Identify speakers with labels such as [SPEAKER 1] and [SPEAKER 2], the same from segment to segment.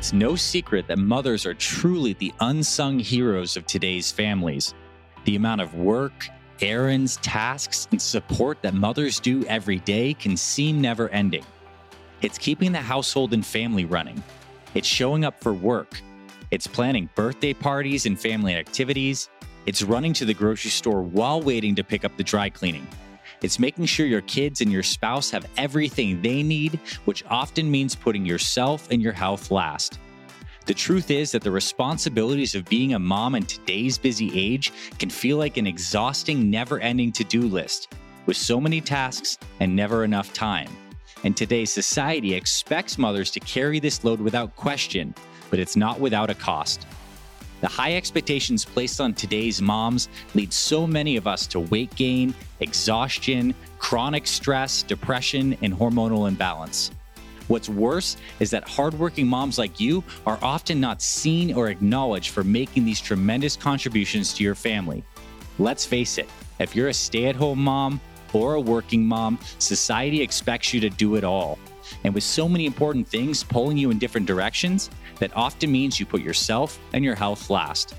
[SPEAKER 1] It's no secret that mothers are truly the unsung heroes of today's families. The amount of work, errands, tasks, and support that mothers do every day can seem never ending. It's keeping the household and family running. It's showing up for work. It's planning birthday parties and family activities. It's running to the grocery store while waiting to pick up the dry cleaning. It's making sure your kids and your spouse have everything they need, which often means putting yourself and your health last. The truth is that the responsibilities of being a mom in today's busy age can feel like an exhausting, never ending to do list with so many tasks and never enough time. And today's society expects mothers to carry this load without question, but it's not without a cost. The high expectations placed on today's moms lead so many of us to weight gain, exhaustion, chronic stress, depression, and hormonal imbalance. What's worse is that hardworking moms like you are often not seen or acknowledged for making these tremendous contributions to your family. Let's face it, if you're a stay at home mom or a working mom, society expects you to do it all. And with so many important things pulling you in different directions, that often means you put yourself and your health last.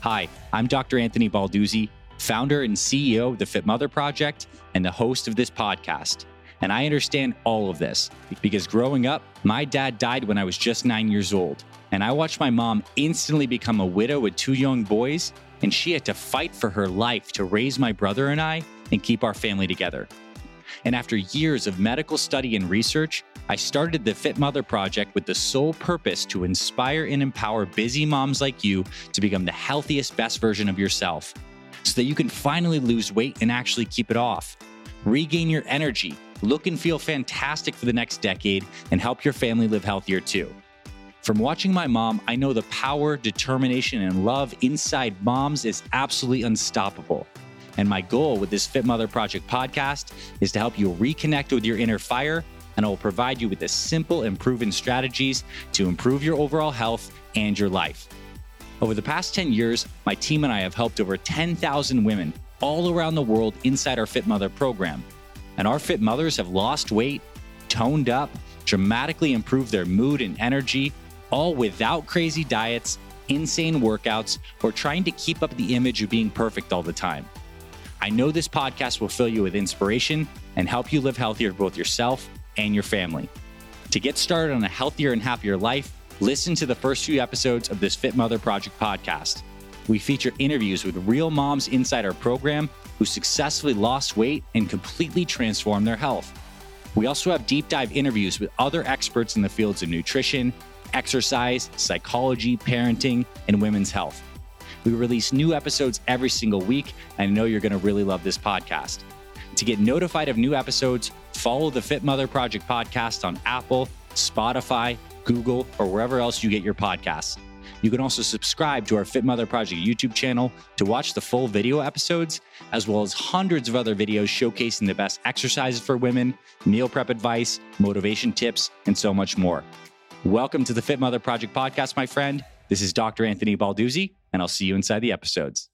[SPEAKER 1] Hi, I'm Dr. Anthony Balduzzi, founder and CEO of the Fit Mother Project and the host of this podcast. And I understand all of this because growing up, my dad died when I was just nine years old. And I watched my mom instantly become a widow with two young boys, and she had to fight for her life to raise my brother and I and keep our family together. And after years of medical study and research, I started the Fit Mother Project with the sole purpose to inspire and empower busy moms like you to become the healthiest, best version of yourself so that you can finally lose weight and actually keep it off. Regain your energy, look and feel fantastic for the next decade, and help your family live healthier too. From watching my mom, I know the power, determination, and love inside moms is absolutely unstoppable. And my goal with this Fit Mother Project podcast is to help you reconnect with your inner fire and I will provide you with the simple and proven strategies to improve your overall health and your life. Over the past 10 years, my team and I have helped over 10,000 women all around the world inside our Fit Mother program. And our Fit Mothers have lost weight, toned up, dramatically improved their mood and energy, all without crazy diets, insane workouts, or trying to keep up the image of being perfect all the time. I know this podcast will fill you with inspiration and help you live healthier both yourself and your family. To get started on a healthier and happier life, listen to the first few episodes of this Fit Mother Project podcast. We feature interviews with real moms inside our program who successfully lost weight and completely transformed their health. We also have deep dive interviews with other experts in the fields of nutrition, exercise, psychology, parenting, and women's health. We release new episodes every single week, and I know you're going to really love this podcast. To get notified of new episodes, follow the Fit Mother Project podcast on Apple, Spotify, Google, or wherever else you get your podcasts. You can also subscribe to our Fit Mother Project YouTube channel to watch the full video episodes, as well as hundreds of other videos showcasing the best exercises for women, meal prep advice, motivation tips, and so much more. Welcome to the Fit Mother Project podcast, my friend. This is Dr. Anthony Balduzzi, and I'll see you inside the episodes.